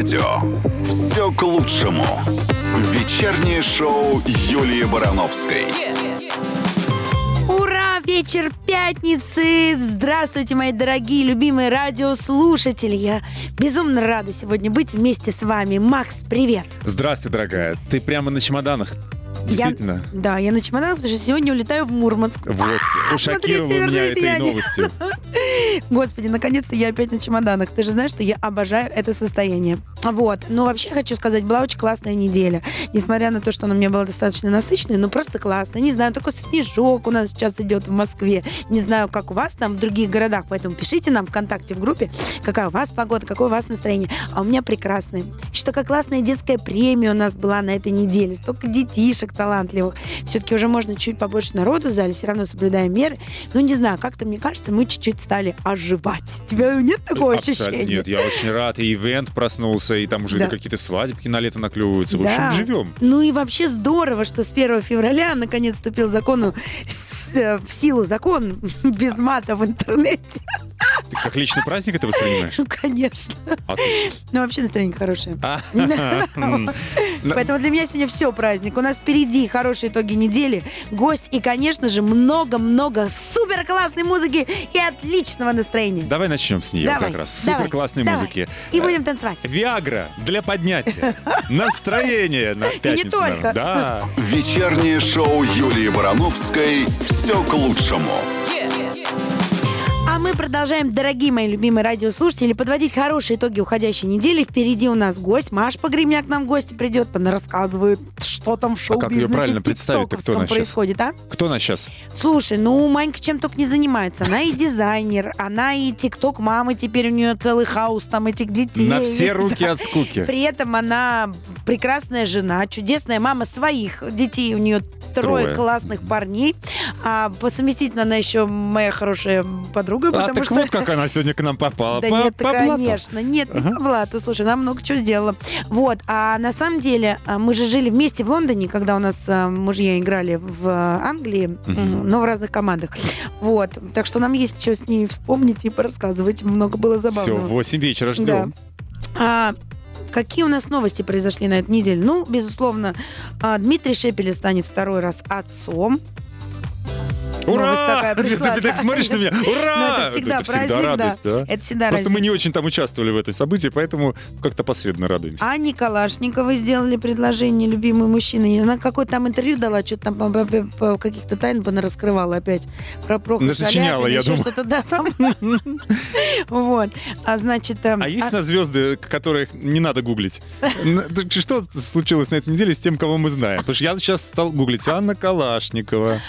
радио. Все к лучшему. Вечернее шоу Юлии Барановской. Ура! Вечер пятницы! Здравствуйте, мои дорогие, любимые радиослушатели! Я безумно рада сегодня быть вместе с вами. Макс, привет! Здравствуй, дорогая. Ты прямо на чемоданах. Действительно. Я, да, я на чемоданах, потому что сегодня улетаю в Мурманск. Вот, ушокировала меня «Северное этой сияние». новостью. Господи, наконец-то я опять на чемоданах. Ты же знаешь, что я обожаю это состояние. Вот. Ну, вообще хочу сказать, была очень классная неделя. Несмотря на то, что она у меня была достаточно насыщенной, но просто классно. Не знаю, только снежок у нас сейчас идет в Москве. Не знаю, как у вас там в других городах, поэтому пишите нам ВКонтакте в группе, какая у вас погода, какое у вас настроение. А у меня прекрасное. Еще такая классная детская премия у нас была на этой неделе. Столько детишек талантливых. Все-таки уже можно чуть побольше народу в зале, все равно соблюдая меры. Ну, не знаю, как-то, мне кажется, мы чуть-чуть стали оживать. Тебя нет такого Абсолютно ощущения? нет, я очень рад. И ивент проснулся, и там уже Да. какие-то свадебки на лето наклевываются. В общем, Да. живем. Ну и вообще здорово, что с 1 февраля наконец вступил э, в силу закон без мата в интернете. Ты как личный праздник это воспринимаешь? Ну, конечно. Отлично. Ну, вообще настроение хорошее. А, м. Поэтому для меня сегодня все праздник. У нас впереди хорошие итоги недели, гость и, конечно же, много-много супер классной музыки и отличного настроения. Давай начнем с нее Давай, как раз. Супер классной давай. музыки. И будем танцевать. Виагра для поднятия настроения на пятницу. только. Да. Вечернее шоу Юлии Барановской. Все к лучшему. Мы продолжаем, дорогие мои любимые радиослушатели, подводить хорошие итоги уходящей недели. Впереди у нас гость. Маш Погремняк нам в гости придет, она рассказывает, что там в А как шоу-бизнесе правильно представить-то, кто щас? происходит, а? Кто нас сейчас? Слушай, ну Манька чем только не занимается. Она и дизайнер, она и тикток мамы, теперь у нее целый хаос там этих детей. На все руки от скуки. При этом она прекрасная жена, чудесная мама своих детей. У нее трое, Трое. классных парней. А по совместительно она еще моя хорошая подруга, А потому так что... вот как она сегодня к нам попала. Да По- нет, по блату. конечно, нет, не по блату. Слушай, она много чего сделала. Вот, а на самом деле а, мы же жили вместе в Лондоне, когда у нас а, мужья играли в а, Англии, м, но в разных командах. Вот, так что нам есть что с ней вспомнить и порассказывать. Много было Все, забавного. в 8 вечера ждем. А, Какие у нас новости произошли на этой неделе? Ну, безусловно, Дмитрий Шепелев станет второй раз отцом. Новость Ура! такая пришла, Ты так смотришь на меня. Ура! Ну, это всегда праздник, радость, да. Это всегда Просто мы не очень там участвовали в этом событии, поэтому как-то посредственно радуемся. Анне Калашниковой сделали предложение, любимый мужчина. Она какое-то там интервью дала, что-то там по, каких-то тайн бы раскрывала опять про Прохора Насочиняла, я думаю. что-то, да, там. Вот. А значит... эм, А есть а- у нас звезды, которых не надо гуглить? Что случилось на этой неделе с тем, кого мы знаем? Потому что я сейчас стал гуглить Анна Калашникова.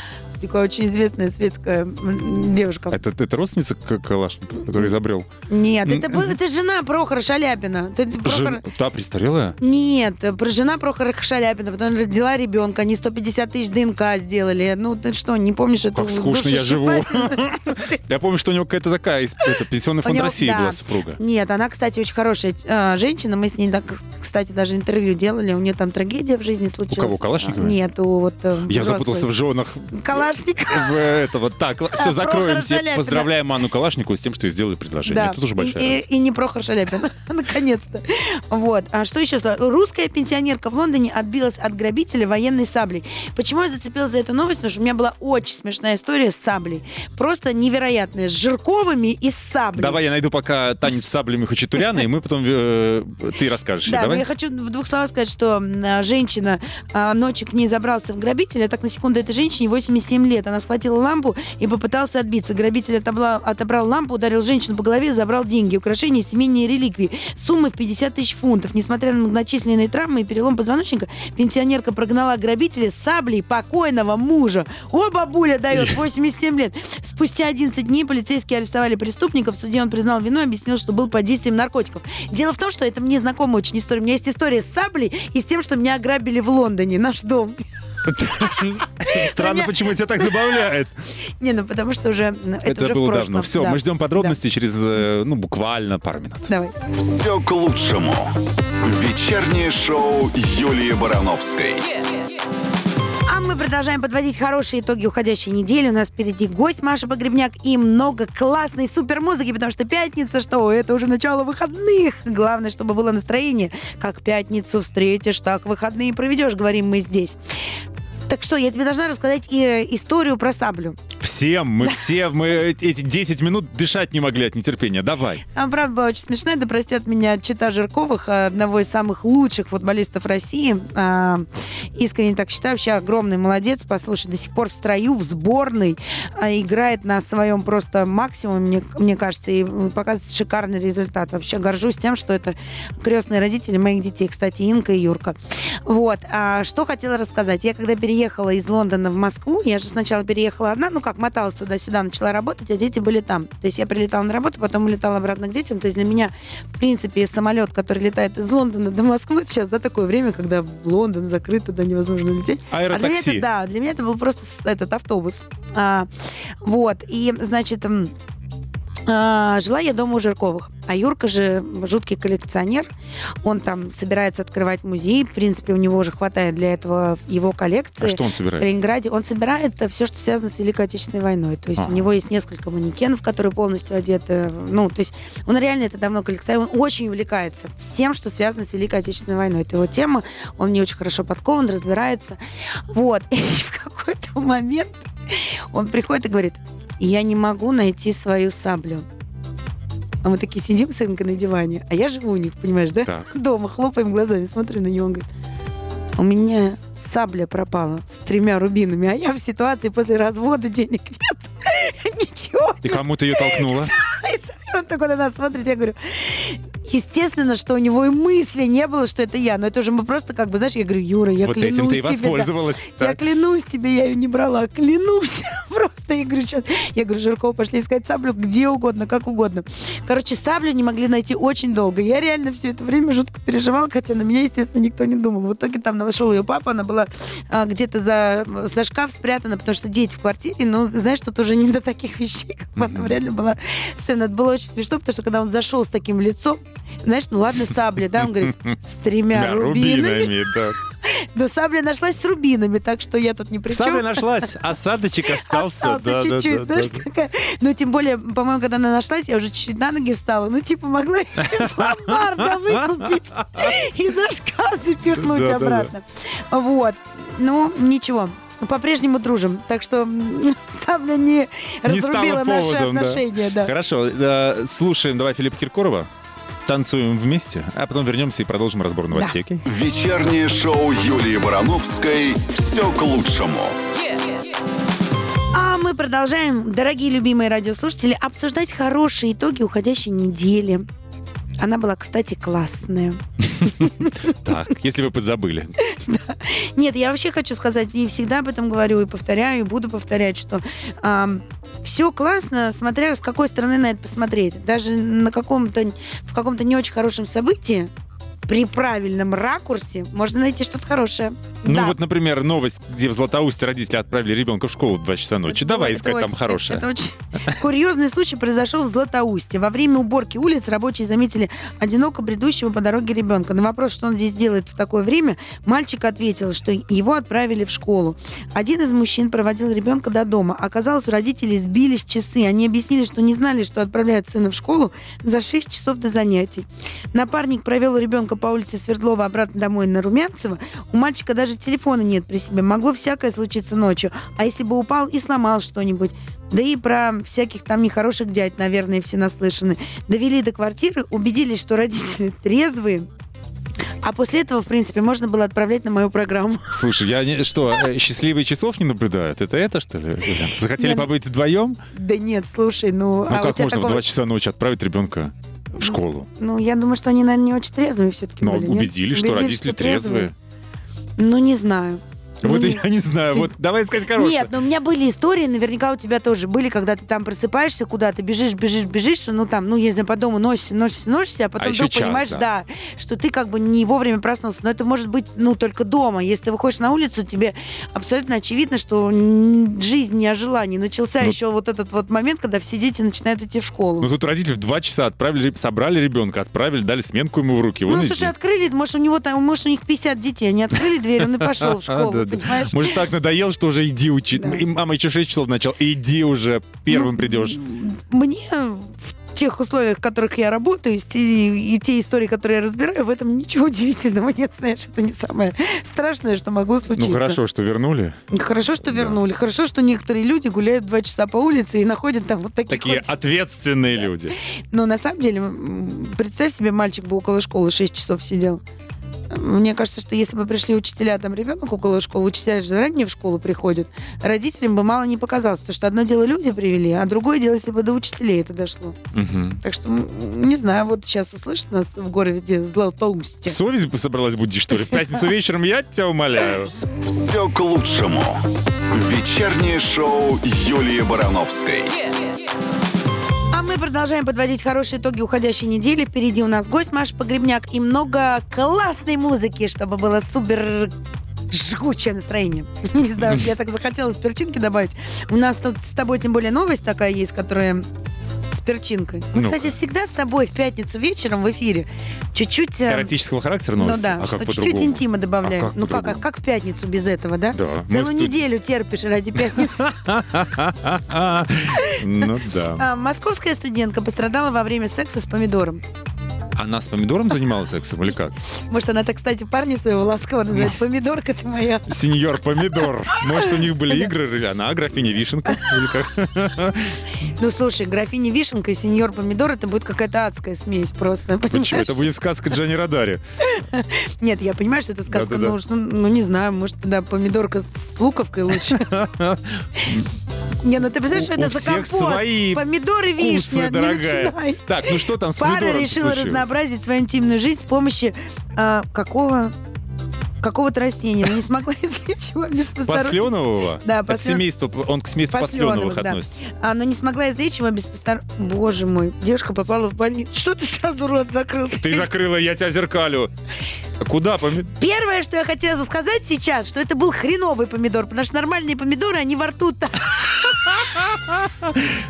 Такая очень известная светская девушка. Это, это родственница Калашникова, который изобрел? Нет, это, был- это жена Прохора Шаляпина. Ты Прохор- Жен- Да, престарелая? Нет, про жена Прохора Шаляпина, потом родила ребенка, они 150 тысяч ДНК сделали. Ну, ты что, не помнишь эту Как скучно я живу. Я помню, что у него какая-то такая это, пенсионный У фонд России была супруга. Нет, она, кстати, очень хорошая э, женщина. Мы с ней, кстати, даже интервью делали. У нее там трагедия в жизни случилась. кого, Калашниковой? Нет, у вот э, Я запутался в женах Калашникова. В этого. Так, все, закроем. Тебе поздравляем Анну Калашникову с тем, что ей сделали предложение. Это тоже и, большая и, радость. и не Прохор Шаляпин. Наконец-то. Вот. А что еще? Русская пенсионерка в Лондоне отбилась от грабителя военной саблей. Почему я зацепилась за эту новость? Потому что у меня была очень смешная история с саблей. Просто невероятная. С Жирковыми и с саблей. Давай я найду пока танец с саблями Хачатуряна, и мы потом... э, ты расскажешь. Да, Давай. я хочу в двух словах сказать, что женщина а, ночью к ней забрался в грабитель, а так на секунду этой женщине 87 лет. Она схватила лампу и попытался отбиться. Грабитель отобрал, отобрал лампу, ударил женщину по голове, забрал деньги, украшения, семейные реликвии. Суммы в 50 тысяч фунтов. Несмотря на многочисленные травмы и перелом позвоночника, пенсионерка прогнала грабителя с саблей покойного мужа. О, бабуля дает 87 лет. Спустя 11 дней полицейские арестовали преступника. В суде он признал вину, объяснил, что был под действием наркотиков. Дело в том, что это мне знакомая очень история. У меня есть история с саблей и с тем, что меня ограбили в Лондоне, наш дом. Странно, почему тебя так забавляет. Не, ну потому что уже ну, это, уже было давно. Все, мы ждем подробностей через, э, ну, буквально пару минут. Давай. Все к лучшему. Вечернее шоу Юлии Барановской. А мы продолжаем подводить хорошие итоги уходящей недели. У нас впереди гость Маша Погребняк и много классной супер музыки, потому что пятница, что это уже начало выходных. Главное, чтобы было настроение. Как пятницу встретишь, так выходные проведешь, говорим мы здесь. Так что, я тебе должна рассказать и, э, историю про саблю. Всем, мы все, мы эти 10 минут дышать не могли от нетерпения. Давай. А, правда, была очень смешная, да простят меня Чита Жирковых, одного из самых лучших футболистов России. А, искренне так считаю, вообще огромный молодец. Послушай, до сих пор в строю, в сборной, а, играет на своем просто максимуме, мне, мне кажется, и показывает шикарный результат. Вообще горжусь тем, что это крестные родители моих детей, кстати, Инка и Юрка. Вот. А, что хотела рассказать. Я когда переехала переехала из Лондона в Москву, я же сначала переехала одна, ну как, моталась туда-сюда, начала работать, а дети были там. То есть я прилетала на работу, потом улетала обратно к детям. То есть для меня, в принципе, самолет, который летает из Лондона до Москвы, сейчас, да, такое время, когда Лондон закрыт, туда невозможно лететь. Аэротакси. А для меня это, да, для меня это был просто этот автобус. А, вот, и, значит, жила я дома у Жирковых. А Юрка же жуткий коллекционер. Он там собирается открывать музей. В принципе, у него уже хватает для этого его коллекции. А что он собирает? В Ленинграде. Он собирает все, что связано с Великой Отечественной войной. То есть а. у него есть несколько манекенов, которые полностью одеты. Ну, то есть он реально это давно коллекционирует. Он очень увлекается всем, что связано с Великой Отечественной войной. Это его тема. Он не очень хорошо подкован, разбирается. Вот. И в какой-то момент он приходит и говорит, я не могу найти свою саблю. А мы такие сидим с Инкой на диване, а я живу у них, понимаешь, да? Так. Дома, хлопаем глазами, смотрим на него, он говорит, у меня сабля пропала с тремя рубинами, а я в ситуации после развода денег нет. Ничего. Ты ее толкнула? Он такой на нас смотрит, я говорю, Естественно, что у него и мысли не было, что это я. Но это уже мы просто как бы, знаешь, я говорю, Юра, я вот клянусь этим ты тебе. и воспользовалась. Да, я клянусь тебе, я ее не брала. Клянусь. Просто я говорю, сейчас. Я говорю, Жиркова, пошли искать саблю где угодно, как угодно. Короче, саблю не могли найти очень долго. Я реально все это время жутко переживала, хотя на меня, естественно, никто не думал. В итоге там нашел ее папа, она была а, где-то за, за шкаф спрятана, потому что дети в квартире, ну, знаешь, тут уже не до таких вещей, как она реально была. Сцена, это было очень смешно, потому что когда он зашел с таким лицом, знаешь, ну ладно, сабли, да, он говорит, с тремя рубинами. да. Да сабля нашлась с рубинами, так что я тут не при чем. Сабля нашлась, осадочек остался. Остался чуть-чуть, знаешь, такая. Ну, тем более, по-моему, когда она нашлась, я уже чуть-чуть на ноги встала. Ну, типа, могла из ломбарда выкупить и за шкаф запихнуть обратно. Вот. Ну, ничего по-прежнему дружим. Так что сабля не, не разрубила поводом, наши отношения. Да. Да. Хорошо, слушаем давай Филиппа Киркорова танцуем вместе, а потом вернемся и продолжим разбор новостей. Да. Вечернее шоу Юлии Барановской «Все к лучшему». А мы продолжаем, дорогие любимые радиослушатели, обсуждать хорошие итоги уходящей недели. Она была, кстати, классная. Так, если вы позабыли. Нет, я вообще хочу сказать, и всегда об этом говорю, и повторяю, и буду повторять, что все классно, смотря с какой стороны на это посмотреть. Даже на каком-то, в каком-то не очень хорошем событии при правильном ракурсе можно найти что-то хорошее. Ну да. вот, например, новость, где в Златоусте родители отправили ребенка в школу в 2 часа ночи. Это, Давай это искать очень, там хорошее. Это, это очень курьезный случай произошел в Златоусте. Во время уборки улиц рабочие заметили одиноко бредущего по дороге ребенка. На вопрос, что он здесь делает в такое время, мальчик ответил, что его отправили в школу. Один из мужчин проводил ребенка до дома. Оказалось, у родителей сбились часы. Они объяснили, что не знали, что отправляют сына в школу за 6 часов до занятий. Напарник провел ребенка по улице Свердлова обратно домой на Румянцево. У мальчика даже телефона нет при себе. Могло всякое случиться ночью. А если бы упал и сломал что-нибудь? Да и про всяких там нехороших дядь, наверное, все наслышаны. Довели до квартиры, убедились, что родители трезвые, а после этого, в принципе, можно было отправлять на мою программу. Слушай, я не, что, э, счастливые часов не наблюдают? Это это, что ли? Захотели нет, побыть вдвоем? Да нет, слушай, ну... Ну а как можно такого... в 2 часа ночи отправить ребенка в школу? Ну, я думаю, что они, наверное, не очень трезвые все-таки Но были. убедились, что родители что трезвые. трезвые. Ну, не знаю. Вот ну, я не знаю, вот давай искать хорошее. Нет, но у меня были истории, наверняка у тебя тоже были, когда ты там просыпаешься куда-то, бежишь, бежишь, бежишь, ну там, ну если по дому носишься, носишься, носишься, а потом а вдруг час, понимаешь, да. да, что ты как бы не вовремя проснулся. Но это может быть, ну, только дома. Если ты выходишь на улицу, тебе абсолютно очевидно, что жизнь не ожила, не начался ну, еще вот этот вот момент, когда все дети начинают идти в школу. Ну тут родители в два часа отправили, собрали ребенка, отправили, дали сменку ему в руки. Ну, слушай, открыли, может, у него там, может, у них 50 детей, они открыли дверь, он и пошел в школу. Понимаешь? Может, так надоел, что уже иди учить. Да. И мама еще 6 часов начал. Иди уже, первым Ну, придешь. Мне в тех условиях, в которых я работаю, и, и те истории, которые я разбираю, в этом ничего удивительного нет, знаешь, это не самое страшное, что могло случиться. Ну хорошо, что вернули. Хорошо, что Да. вернули. Хорошо, что некоторые люди гуляют два часа по улице и находят там вот таких Такие вот- ответственные люди. Но на самом деле, представь себе, мальчик бы около школы 6 часов сидел. Мне кажется, что если бы пришли учителя, там ребенок около школы, учителя же заранее в школу приходят, родителям бы мало не показалось, потому что одно дело люди привели, а другое дело, если бы до учителей это дошло. Мгм. Так что, не знаю, вот сейчас услышит нас в городе Златоусте. Совесть бы собралась будить, что ли? В пятницу вечером я тебя умоляю. Все к лучшему. Вечернее шоу Юлии Барановской. А мы продолжаем подводить хорошие итоги уходящей недели. Впереди у нас гость Маша Погребняк и много классной музыки, чтобы было супер жгучее настроение. Не знаю, я так захотелось перчинки добавить. У нас тут с тобой тем более новость такая есть, которая с перчинкой. Мы, Ну-ка. кстати, всегда с тобой в пятницу вечером в эфире чуть-чуть... э, Эротического характера Ну новости? да, а что чуть-чуть интима добавляем. А как ну как, а как в пятницу без этого, да? Да. Целую в студии. неделю терпишь ради пятницы. Ну да. А, Московская студентка пострадала во время секса с помидором. Она с помидором занималась сексом или как? Может, она так, кстати, парня своего ласково называет «Помидорка ты моя». Сеньор Помидор. Может, у них были игры, она графиня Вишенка? Или как? Ну, слушай, графиня Вишенка и сеньор Помидор, это будет какая-то адская смесь просто, Почему? понимаешь? Это будет сказка Джани Радари. Нет, я понимаю, что это сказка, но ну, ну, не знаю, может, да, помидорка с луковкой лучше. Не, ну ты представляешь, что это за компот? свои Помидоры, вишня, дорогая. Так, ну что там с Пара решила разнообразить свою интимную жизнь с помощью а, какого какого-то растения, но не смогла извлечь его без посторонних... Посленового? Да, От послен- семейства, он к семейству Посленовых, посленовых да. относится. А, но не смогла извлечь его без посторонних... Боже мой, девушка попала в больницу. Что ты сразу рот закрыл? Ты закрыла, я тебя зеркалю. Куда помидор? Первое, что я хотела сказать сейчас, что это был хреновый помидор, потому что нормальные помидоры, они во рту.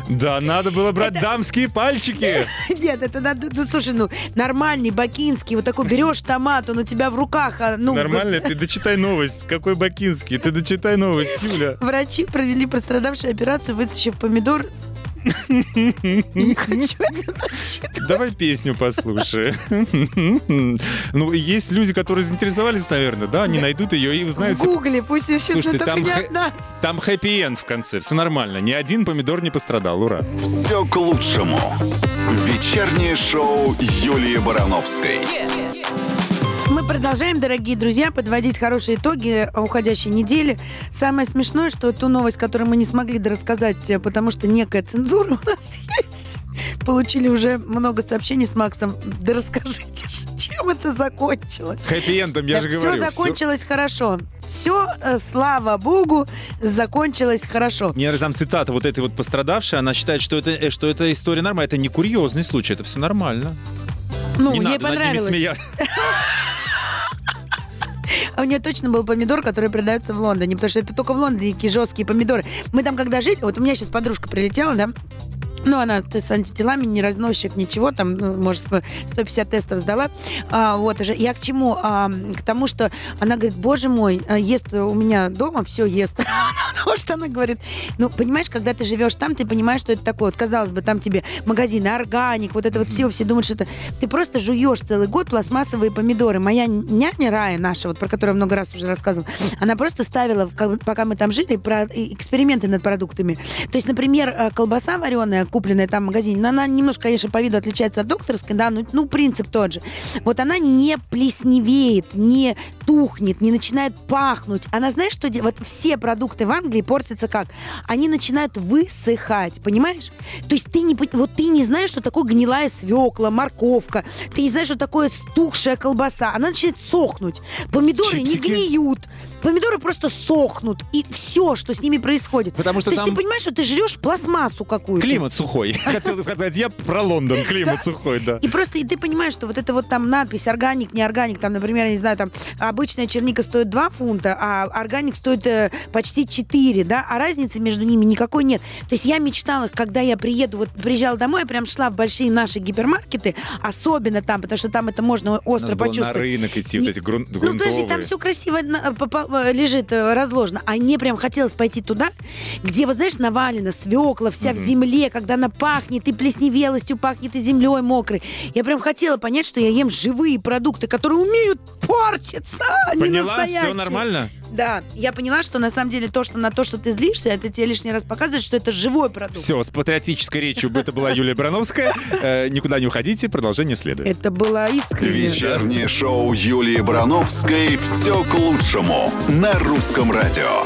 Да, надо было брать Это- дамские пальчики. Нет, это надо, ну, слушай, ну, нормальный, бакинский, вот такой берешь томат, он у тебя в руках, а, ну, Нормально, ты дочитай новость. Какой бакинский? Ты дочитай новость, Юля. Врачи провели пострадавшую операцию, вытащив помидор. Не хочу это. Давай песню послушай. Ну, есть люди, которые заинтересовались, наверное, да? Они найдут ее и В узнают. гугле, пусть ищут, Слушайте, там. Там хэппи-энд в конце, все нормально. Ни один помидор не пострадал, ура. Все к лучшему. Вечернее шоу Юлии Барановской. Мы продолжаем, дорогие друзья, подводить хорошие итоги уходящей недели. Самое смешное, что ту новость, которую мы не смогли дорассказать, э, потому что некая цензура у нас есть, получили уже много сообщений с Максом. Да расскажите, чем это закончилось? Хэппи-эндом, я же все говорю. всё- закончилось хорошо. Все, слава богу, закончилось хорошо. Мне там цитата вот этой вот пострадавшей, она считает, что это, э, что это история нормальная. Это не курьезный случай, это все нормально. Ну, не ей надо над ними понравилось. смеяться. А у нее точно был помидор, который продается в Лондоне, потому что это только в Лондоне такие жесткие помидоры. Мы там когда жили, вот у меня сейчас подружка прилетела, да, ну, она с антителами, не разносчик, ничего, там, ну, может, сп- 150 тестов сдала. А, вот уже. Я к чему? А, к тому, что она говорит, боже мой, а, ест у меня дома, все ест. Потому что она говорит, ну, понимаешь, когда ты живешь там, ты понимаешь, что это такое. Вот, казалось бы, там тебе магазины, органик, вот это вот все, все думают, что это... Ты просто жуешь целый год пластмассовые помидоры. Моя няня Рая наша, вот про которую много раз уже рассказывала, она просто ставила, пока мы там жили, про эксперименты над продуктами. То есть, например, э, колбаса вареная, купленная там в магазине, но она немножко, конечно, по виду отличается от докторской, да, ну, ну, принцип тот же. Вот она не плесневеет, не тухнет, не начинает пахнуть. Она, знаешь, что делает? Вот все продукты в Англии портятся как? Они начинают высыхать, понимаешь? То есть ты не, вот ты не знаешь, что такое гнилая свекла, морковка, ты не знаешь, что такое стухшая колбаса. Она начинает сохнуть. Помидоры не Чипсики? гниют. Помидоры просто сохнут. И все, что с ними происходит. Потому что То есть там ты понимаешь, что ты жрешь пластмассу какую-то. климат сухой. Хотел сказать, я про Лондон, климат сухой, да. И просто и ты понимаешь, что вот это вот там надпись органик, не органик, там, например, я не знаю, там обычная черника стоит 2 фунта, а органик стоит э, почти 4, да, а разницы между ними никакой нет. То есть я мечтала, когда я приеду, вот приезжала домой, я прям шла в большие наши гипермаркеты, особенно там, потому что там это можно остро Надо было на почувствовать. рынок идти, Не- вот эти грун- Ну, подожди, там грунтовые. все красиво на- э, лежит э, разложено. А мне прям хотелось пойти туда, где, вот знаешь, навалено, свекла вся в земле, когда она пахнет и плесневелостью пахнет, и землей мокрой. Я прям хотела понять, что я ем живые продукты, которые умеют портиться, а не Поняла? настоящие. Все нормально? Да, я поняла, что на самом деле то, что на то, что ты злишься, это тебе лишний раз показывает, что это живой продукт. Все, с патриотической речью это была Юлия Барановская. Э, Никуда не уходите, продолжение следует. Это было искренне. Вечернее шоу Юлии Барановской «Все к лучшему» на русском радио.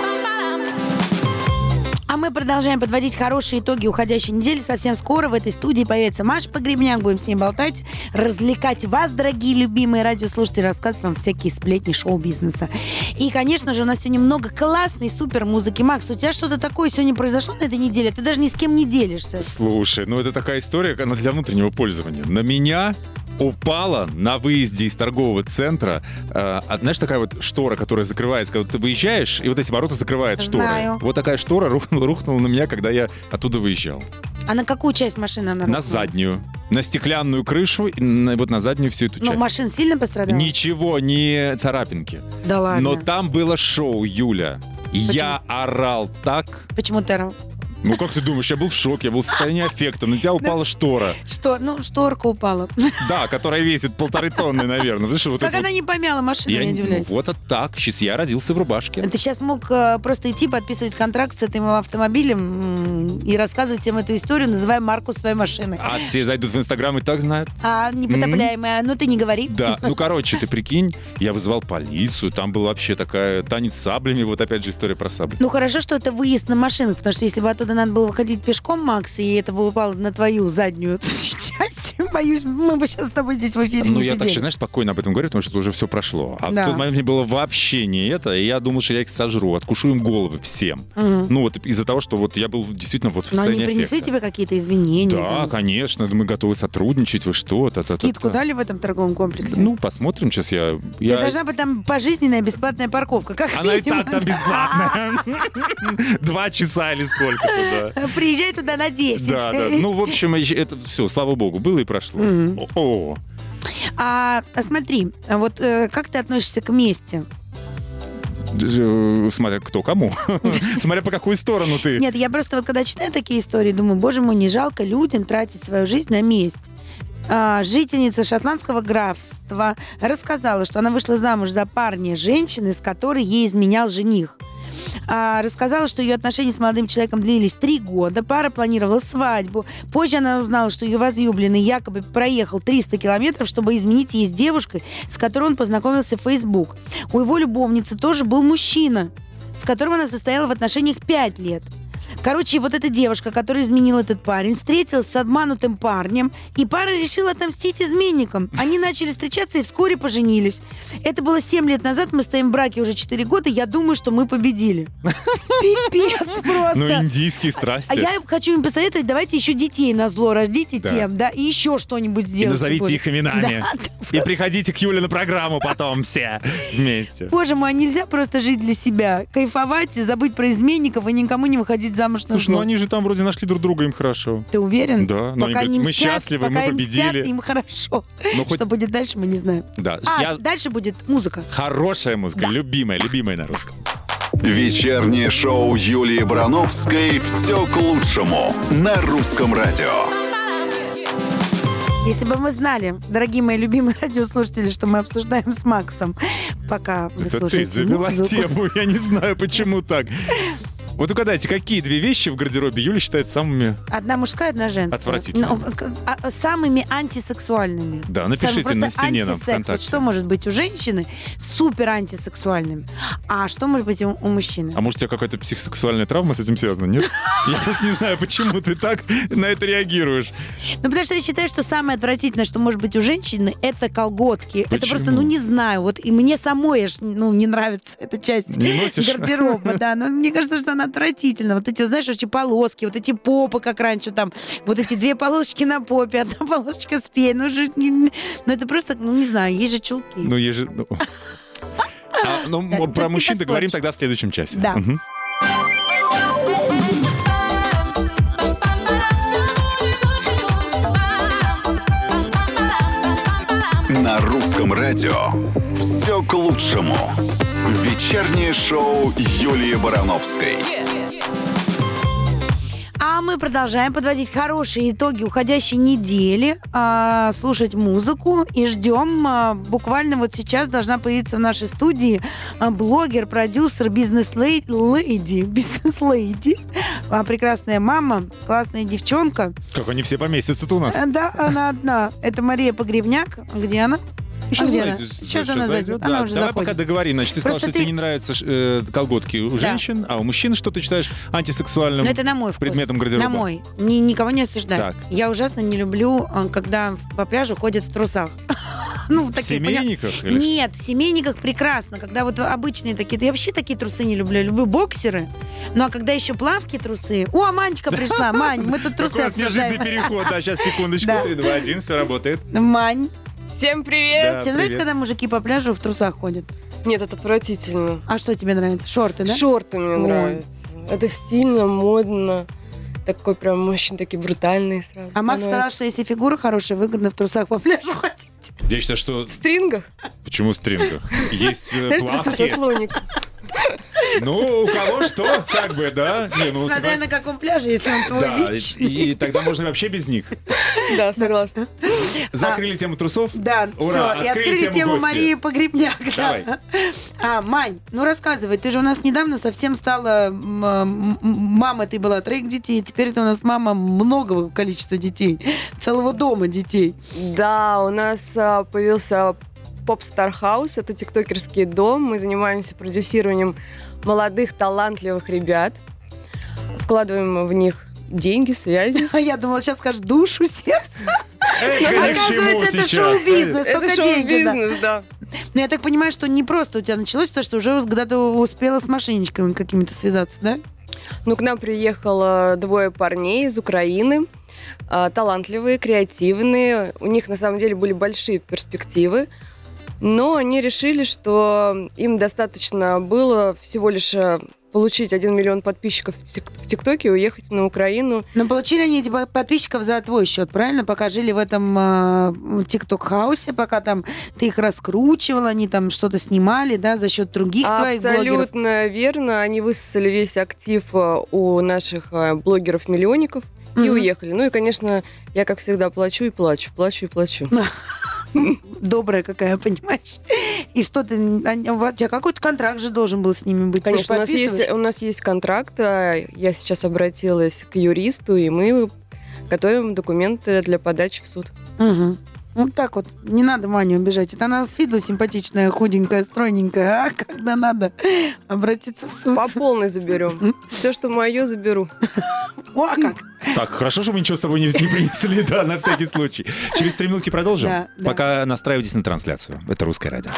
А мы продолжаем подводить хорошие итоги уходящей недели. Совсем скоро в этой студии появится Маша Погребняк. Будем с ней болтать, развлекать вас, дорогие любимые радиослушатели, рассказывать вам всякие сплетни шоу-бизнеса. И, конечно же, у нас сегодня много классной супер музыки. Макс, у тебя что-то такое сегодня произошло на этой неделе? Ты даже ни с кем не делишься. Слушай, ну это такая история, она для внутреннего пользования. На меня упала на выезде из торгового центра, э, а, знаешь, такая вот штора, которая закрывается, когда ты выезжаешь, и вот эти ворота закрывают шторы. Знаю. Вот такая штора рухнула, рухнула на меня, когда я оттуда выезжал. А на какую часть машины она На рухнула? заднюю. На стеклянную крышу, и на- вот на заднюю всю эту Ну, часть. машина сильно пострадала? Ничего, не царапинки. Да ладно. Но там было шоу, Юля. Я орал так. Почему ты орал? Ну, как ты думаешь, я был в шоке, я был в состоянии аффекта. На тебя упала штора. Что? Ну, шторка упала. Да, которая весит полторы тонны, наверное. Что вот Как она вот- не помяла машину, я, Я ну, удивляюсь. вот это так. Сейчас я родился в рубашке. Ты сейчас мог э, просто идти, подписывать контракт с этим автомобилем и рассказывать всем эту историю, называя марку своей машины. А все зайдут в Инстаграм и так знают. А непотопляемая, ну ты не говори. Да, ну короче, ты прикинь, я вызывал полицию, там был вообще такая танец с саблями, вот опять же история про сабли. Ну хорошо, что это выезд на машинах, потому что если бы оттуда надо было выходить пешком, Макс, и это бы упало на твою заднюю часть, боюсь, мы бы сейчас с тобой здесь в эфире Ну, не я так, сидели. знаешь, спокойно об этом говорю, потому что это уже все прошло. А Да. в тот момент мне было вообще не это, и я думал, что я их сожру, откушу им головы всем. Мгм. Ну, вот из-за того, что вот я был действительно вот в Но они состоянии принесли аффекта. тебе какие-то изменения? Да, там? конечно, мы готовы сотрудничать, вы что? Та -та -та Скидку дали в этом торговом комплексе? Ну, посмотрим, сейчас я... Тебе я... должна быть там пожизненная бесплатная парковка. Как Она и минимум. так там бесплатная. Два часа или сколько туда. Приезжай туда на 10. Да, да. Ну, в общем, это все, слава богу, было и прошло. Мгм. О, А, смотри, вот э, как ты относишься к мести? э, смотря кто кому. Смотря по какую сторону ты. Нет, я просто вот когда читаю такие истории, думаю, боже мой, не жалко людям тратить свою жизнь на месть. А, жительница шотландского графства рассказала, что она вышла замуж за парня женщины, с которой ей изменял жених. А, рассказала, что ее отношения с молодым человеком длились три года. Пара планировала свадьбу. Позже она узнала, что ее возлюбленный якобы проехал 300 километров, чтобы изменить ей с девушкой, с которой он познакомился в Facebook. У его любовницы тоже был мужчина, с которым она состояла в отношениях 5 лет. Короче, вот эта девушка, которая изменил этот парень, встретилась с обманутым парнем, и пара решила отомстить изменникам. Они начали встречаться и вскоре поженились. Это было 7 лет назад, мы стоим в браке уже 4 года, я думаю, что мы победили. Пипец просто. Ну, индийские А страсти. я хочу им посоветовать, давайте еще детей на зло рождите Да. тем, да, и еще что-нибудь И сделайте. назовите Боже. их именами. Да, И приходите к Юле на программу потом все вместе. Боже мой, а нельзя просто жить для себя, кайфовать, забыть про изменников и никому не выходить замуж на Слушай, ну они же там вроде нашли друг друга, им хорошо. Ты уверен? Да, но они пока говорят, не мы мстят, счастливы, мы им мстят, победили. им хорошо. Ну, хоть- Что будет дальше, мы не знаем. Да, А, я... дальше будет музыка. Хорошая музыка, любимая, любимая на русском. Вечернее шоу Юлии Барановской «Все к лучшему» на русском радио. Если бы мы знали, дорогие мои любимые радиослушатели, что мы обсуждаем с Максом, пока вы Это ты слушаете завела музыку. тему, я не знаю, почему так. Вот угадайте, какие две вещи в гардеробе Юля считает самыми... Одна мужская, одна женская. Отвратительно. Ну, а- самыми антисексуальными. Да, напишите Самый на стене нам. Вот ВКонтакте. что может быть у женщины супер антисексуальным, а что может быть у, у мужчины? А может, у тебя какая-то психосексуальная травма с этим связана, нет? Я просто не знаю, почему ты так на это реагируешь. Ну, потому что я считаю, что самое отвратительное, что может быть у женщины, это колготки. Это Почему? просто, ну, не знаю. Вот и мне самой, аж, ну, не нравится эта часть Не гардероба, да. Но мне кажется, что она отвратительна. Вот эти, знаешь, эти полоски, вот эти попы, как раньше там, вот эти две полосочки на попе, одна полосочка спей. Ну, же, ну, это просто, ну, не знаю, есть же чулки. Ну, есть же... ну. А, ну, про мужчин договорим тогда в следующем часе. Да. На русском радио Все к лучшему. Вечернее шоу Юлии Барановской. А мы продолжаем подводить хорошие итоги уходящей недели, а, слушать музыку и ждем. а, буквально вот сейчас должна появиться в нашей студии а, блогер, продюсер, бизнес-лейди, а, прекрасная мама, классная девчонка. Как они все поместятся-то у нас? А, Да, она одна. Это Мария Погребняк. Где она? Сейчас Где она? зайдет, Сейчас она зайдет. Да, Она уже давай заходит. пока договори. Значит, ты сказал, Просто что тебе ты- не нравятся э, колготки у женщин, а у мужчин что ты считаешь антисексуальным Ну, это на мой вкус. предметом гардероба? На мой. Ни- никого не осуждаю. Так. Я ужасно не люблю, а, когда по пляжу ходят в трусах. Ну, В такие, поня- семейниках? или- Нет, в семейниках прекрасно. Когда вот обычные такие... Я вообще такие трусы не люблю. Я люблю боксеры. Ну, а когда еще плавки трусы... О, Манечка пришла. Мань, мы тут трусы нас неожиданный переход. Да, сейчас, секундочку. Да. 3, 2, 1, все работает. Мань, Всем привет! Да, тебе нравится, привет. когда мужики по пляжу в трусах ходят? Нет, это отвратительно. А что тебе нравится? Шорты, да? Шорты мне Ой. нравятся. Это стильно, модно. Такой прям мужчина такие брутальные сразу. А Макс сказал, что если фигура хорошая, выгодно в трусах по пляжу ходить. Я считаю, что... В стрингах? Почему в стрингах? Есть э, плавки. Ну, у кого что, как бы, да? Не, ну, Смотря согласен. на каком пляже, если он твой Да, личный. и, и тогда можно вообще без них. Да, согласна. Закрыли тему трусов? Да, Ура, все. И открыли открыли тему тему. Марии Погребняк. да. Давай. А, Мань, ну рассказывай, ты же у нас недавно совсем стала м, мама, ты была троих детей, теперь ты у нас мама многого количества детей, целого дома детей. Да, у нас а, появился Popstar House. Это тиктокерский дом. Мы занимаемся продюсированием молодых, талантливых ребят. Вкладываем в них деньги, связи. А я думала, сейчас скажешь душу, сердце. Оказывается, это шоу-бизнес, только деньги. да. Но я так понимаю, что не просто у тебя началось, то, что уже когда-то успела с мошенничками какими-то связаться, да? Ну, к нам приехало двое парней из Украины. а, Талантливые, креативные. У них, на самом деле, были большие перспективы. Но они решили, что им достаточно было всего лишь а, получить 1 миллион подписчиков в Тик- в ТикТоке и уехать на Украину. Но получили они эти по- подписчиков за твой счет, правильно? Пока жили в этом ТикТок-хаусе, пока там ты их раскручивала, они там что-то снимали, да, за счет других твоих блогеров. Абсолютно верно. Они высосали весь актив а, у наших блогеров-миллионников и Мгм. уехали. Ну и, конечно, я, как всегда, плачу и плачу, плачу и плачу. Добрая какая, понимаешь? И что ты... У вас- у тебя какой-то контракт же должен был с ними быть. Конечно, у нас, есть, у нас есть контракт. а, Я сейчас обратилась к юристу, и мы готовим документы для подачи в суд. Мгм. Вот так вот. Не надо Маню обижать. Это она с виду симпатичная, худенькая, стройненькая. А когда надо обратиться в суд? По полной заберем. Все, что мое, заберу. О, а как? Так, хорошо, что мы ничего с собой не, не принесли, да, на всякий случай. Через три минутки продолжим. Да, да. Пока настраивайтесь на трансляцию. Это «Русское радио».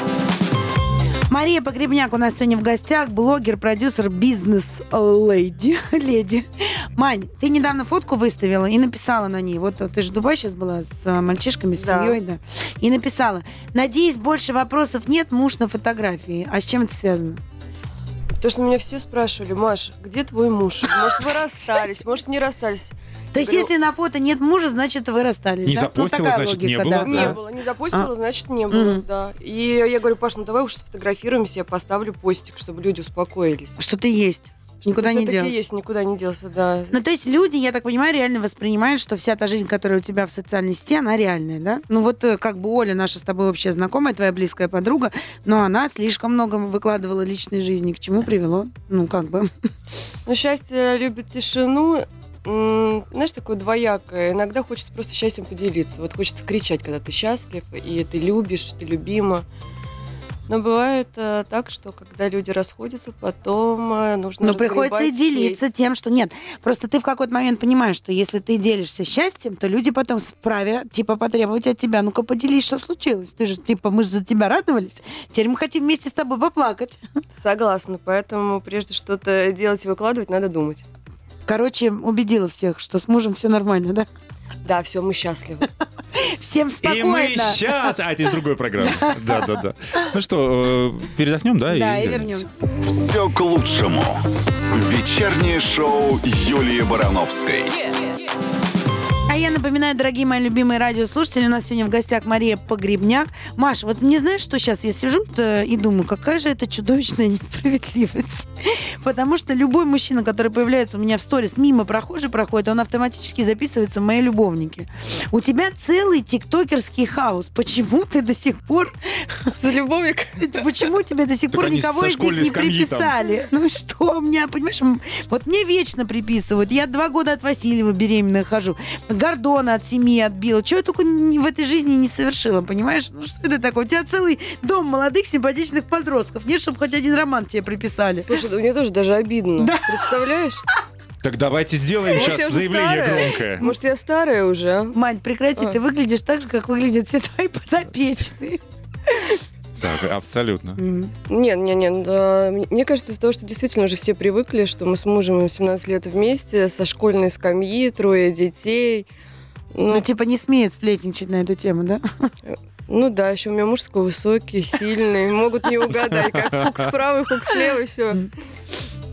Мария Погребняк у нас сегодня в гостях, блогер, продюсер, бизнес-леди. Леди. Мань, ты недавно фотку выставила и написала на ней. Вот ты же в Дубае сейчас была с а, мальчишками, с Да. семьей, да. И написала, надеюсь, больше вопросов нет, муж на фотографии. А с чем это связано? Потому что меня все спрашивали, Маш, где твой муж? Может, вы расстались, может, не расстались. То есть, Говорю, если на фото нет мужа, значит, вы расстались, Не да? запостила, такая значит, не логика, было, да, Не да. было, не запустила, А. значит, не было, да. И я говорю, Паш, ну давай уж сфотографируемся, я поставлю постик, чтобы люди успокоились. Что ты есть. Никуда не делся. есть, никуда не делся, да. Ну, то есть люди, я так понимаю, реально воспринимают, что вся та жизнь, которая у тебя в социальной сети, она реальная, да? Ну, вот э, как бы Оля, наша с тобой общая знакомая, твоя близкая подруга, но она слишком много выкладывала личной жизни. К чему привело? Ну, как бы. Но счастье любит тишину. Знаешь, такое двоякое. Иногда хочется просто счастьем поделиться. Вот хочется кричать, когда ты счастлив, и ты любишь, ты любима. Но бывает э, так, что когда люди расходятся, потом э, нужно Но приходится и делиться тем, что нет. Просто ты в какой-то момент понимаешь, что если ты делишься счастьем, то люди потом вправе, типа, потребовать от тебя, ну-ка поделись, что случилось. Ты же, типа, мы же за тебя радовались, теперь мы хотим вместе с тобой поплакать. Согласна. Поэтому прежде что-то делать и выкладывать, надо думать. Короче, убедила всех, что с мужем все нормально, да? Да, все, мы счастливы. Всем И спокойно. мы сейчас... А, это из другой программы. Да, да, да. Ну что, э, передохнем, да? Да, и вернемся. Все к лучшему. Вечернее шоу Юлии Барановской. А я напоминаю, дорогие мои любимые радиослушатели, у нас сегодня в гостях Мария Погребняк. Маш, вот мне знаешь, что сейчас я сижу и думаю, какая же это чудовищная несправедливость. Потому что любой мужчина, который появляется у меня в сторис, мимо прохожий проходит, он автоматически записывается в мои любовники. У тебя целый тиктокерский хаос. Почему ты до сих пор... За любовник? Почему тебе до сих пор никого из них не приписали? Ну что, у меня, понимаешь, вот мне вечно приписывают. Я два года от Васильева беременная хожу. Гордона от семьи отбила. Чего я только в этой жизни не совершила, понимаешь? Ну что это такое? У тебя целый дом молодых симпатичных подростков. Нет, чтобы хоть один роман тебе приписали. Слушай, да мне тоже даже обидно. Да. Представляешь? Так давайте сделаем Может, сейчас заявление старая? громкое. Может, я старая уже? А? Мань, прекрати, а. ты выглядишь так же, как выглядят все твои подопечные. Так, абсолютно. Нет, нет, нет. Мне кажется, из-за того, что действительно уже все привыкли, что мы с мужем 17 лет вместе, со школьной скамьи, трое детей. Ну, ну типа не смеют сплетничать на эту тему, да? Ну да, еще у меня муж такой высокий, сильный, могут не угадать, как хук справа, хук слева, все.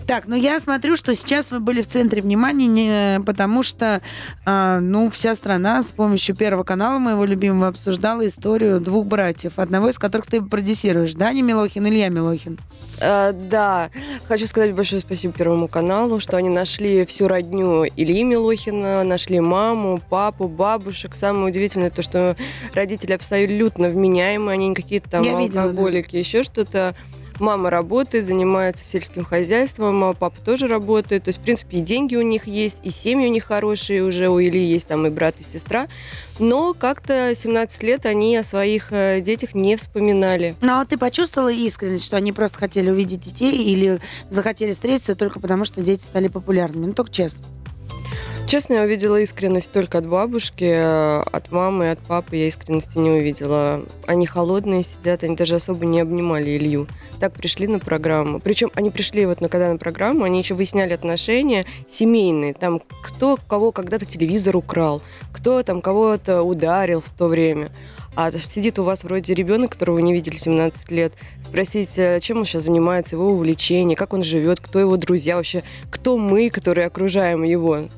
Так, ну я смотрю, что сейчас вы были в центре внимания, не потому что, а, ну, вся страна с помощью Первого канала моего любимого обсуждала историю двух братьев, одного из которых ты продюсируешь, Даня Милохин, Илья Милохин. А, да, хочу сказать большое спасибо Первому каналу, что они нашли всю родню Ильи Милохина, нашли маму, папу, бабушек. Самое удивительное то, что родители абсолютно вменяемые, они не какие-то там Я алкоголики, видела, да. еще что-то. Мама работает, занимается сельским хозяйством, а папа тоже работает. То есть, в принципе, и деньги у них есть, и семьи у них хорошие уже. У Ильи есть там и брат, и сестра. Но как-то 17 лет они о своих э, детях не вспоминали. Ну, а ты почувствовала искренность, что они просто хотели увидеть детей или захотели встретиться только потому, что дети стали популярными? Ну, только честно. Честно, я увидела искренность только от бабушки, э, от мамы, от папы я искренности не увидела. Они холодные сидят, они даже особо не обнимали Илью. Так пришли на программу. Причем они пришли вот на когда на программу, они еще выясняли отношения семейные. Там кто кого когда-то телевизор украл, кто там кого-то ударил в то время. А сидит у вас вроде ребенок, которого вы не видели 17 лет, спросить, э, чем он сейчас занимается, его увлечение, как он живет, кто его друзья вообще, кто мы, которые окружаем его.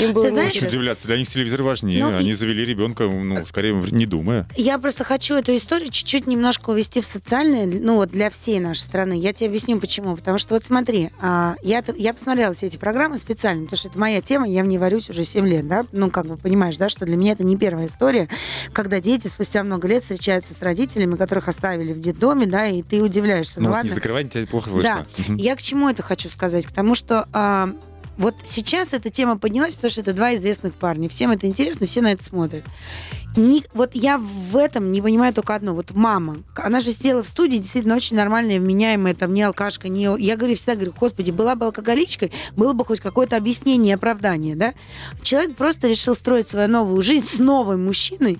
Им было Ты знаешь, удивляться, для них телевизор важнее. Ну, Они и... завели ребенка, ну, скорее, не думая. Я просто хочу эту историю чуть-чуть немножко увести в социальное, ну, вот для всей нашей страны. Я тебе объясню, почему. Потому что вот смотри, а, я, я посмотрела все эти программы специально, потому что это моя тема, я в ней варюсь уже 7 лет, да? Ну, как бы понимаешь, да, что для меня это не первая история, когда дети спустя много лет встречаются с родителями, которых оставили в детдоме, да, и ты удивляешься. Ну, ну ладно. не закрывай, тебя плохо слышно. Да. Я к чему это хочу сказать? К тому, что а, вот сейчас эта тема поднялась, потому что это два известных парня. Всем это интересно, все на это смотрят. Не, вот я в этом не понимаю только одно. Вот мама, она же сидела в студии, действительно очень нормальная, вменяемая, там, не алкашка, не... Я говорю, всегда говорю, господи, была бы алкоголичкой, было бы хоть какое-то объяснение, оправдание, да? Человек просто решил строить свою новую жизнь с новым мужчиной,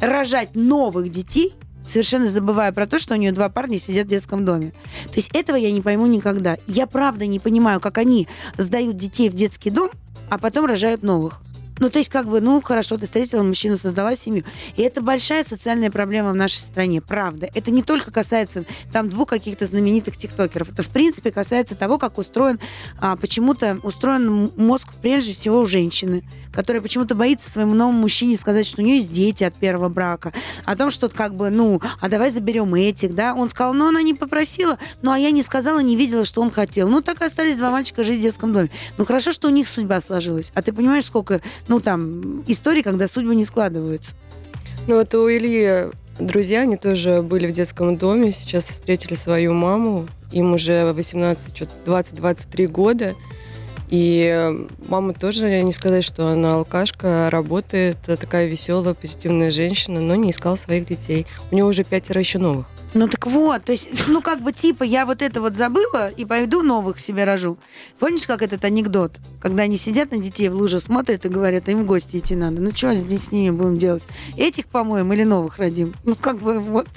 рожать новых детей, совершенно забывая про то, что у нее два парня сидят в детском доме. То есть этого я не пойму никогда. Я правда не понимаю, как они сдают детей в детский дом, а потом рожают новых. Ну, то есть, как бы, ну, хорошо, ты встретила мужчину, создала семью. И это большая социальная проблема в нашей стране, правда. Это не только касается там двух каких-то знаменитых тиктокеров. Это, в принципе, касается того, как устроен, а, почему-то устроен мозг, прежде всего, у женщины, которая почему-то боится своему новому мужчине сказать, что у нее есть дети от первого брака, о том, что, как бы, ну, а давай заберем этих, да. Он сказал, ну, она не попросила, ну, а я не сказала, не видела, что он хотел. Ну, так и остались два мальчика жить в детском доме. Ну, хорошо, что у них судьба сложилась. А ты понимаешь, сколько ну, там, истории, когда судьбы не складываются. Ну, вот у Ильи друзья, они тоже были в детском доме, сейчас встретили свою маму, им уже 18, 20-23 года, и мама тоже, не сказать, что она алкашка, работает, такая веселая, позитивная женщина, но не искала своих детей. У нее уже пятеро еще новых. Ну так вот, то есть, ну как бы типа я вот это вот забыла и пойду новых себе рожу. Помнишь, как этот анекдот? Когда они сидят на детей в луже, смотрят и говорят, а им в гости идти надо. Ну что здесь с ними будем делать? Этих помоем или новых родим? Ну как бы вот...